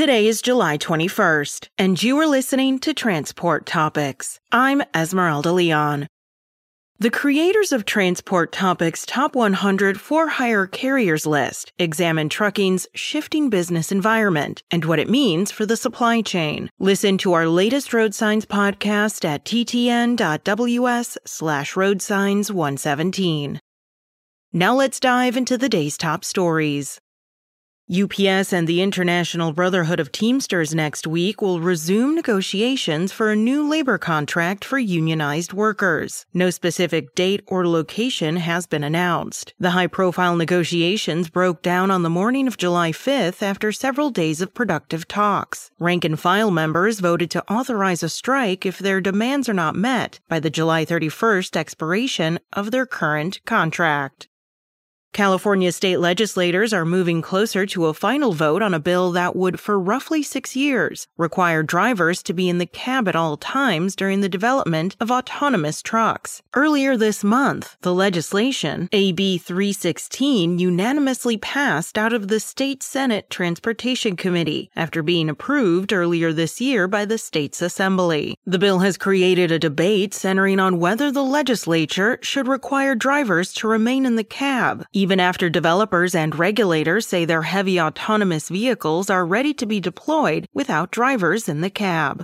Today is July 21st, and you are listening to Transport Topics. I'm Esmeralda Leon. The creators of Transport Topics Top 100 For Hire Carriers list examine trucking's shifting business environment and what it means for the supply chain. Listen to our latest road signs podcast at ttn.ws slash road signs 117. Now let's dive into the day's top stories. UPS and the International Brotherhood of Teamsters next week will resume negotiations for a new labor contract for unionized workers. No specific date or location has been announced. The high profile negotiations broke down on the morning of July 5th after several days of productive talks. Rank and file members voted to authorize a strike if their demands are not met by the July 31st expiration of their current contract. California state legislators are moving closer to a final vote on a bill that would, for roughly six years, require drivers to be in the cab at all times during the development of autonomous trucks. Earlier this month, the legislation, AB 316, unanimously passed out of the State Senate Transportation Committee after being approved earlier this year by the state's assembly. The bill has created a debate centering on whether the legislature should require drivers to remain in the cab even after developers and regulators say their heavy autonomous vehicles are ready to be deployed without drivers in the cab.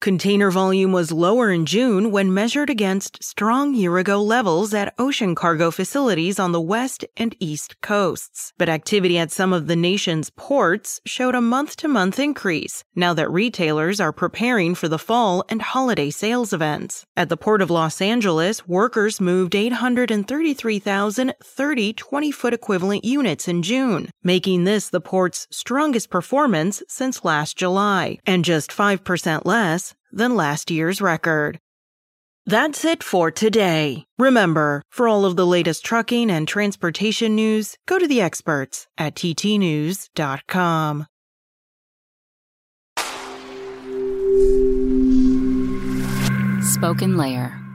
Container volume was lower in June when measured against strong year ago levels at ocean cargo facilities on the west and east coasts. But activity at some of the nation's ports showed a month to month increase now that retailers are preparing for the fall and holiday sales events. At the Port of Los Angeles, workers moved 833,030 20 foot equivalent units in June, making this the port's strongest performance since last July, and just 5% less than last year's record. That's it for today. Remember, for all of the latest trucking and transportation news, go to the experts at ttnews.com. Spoken Layer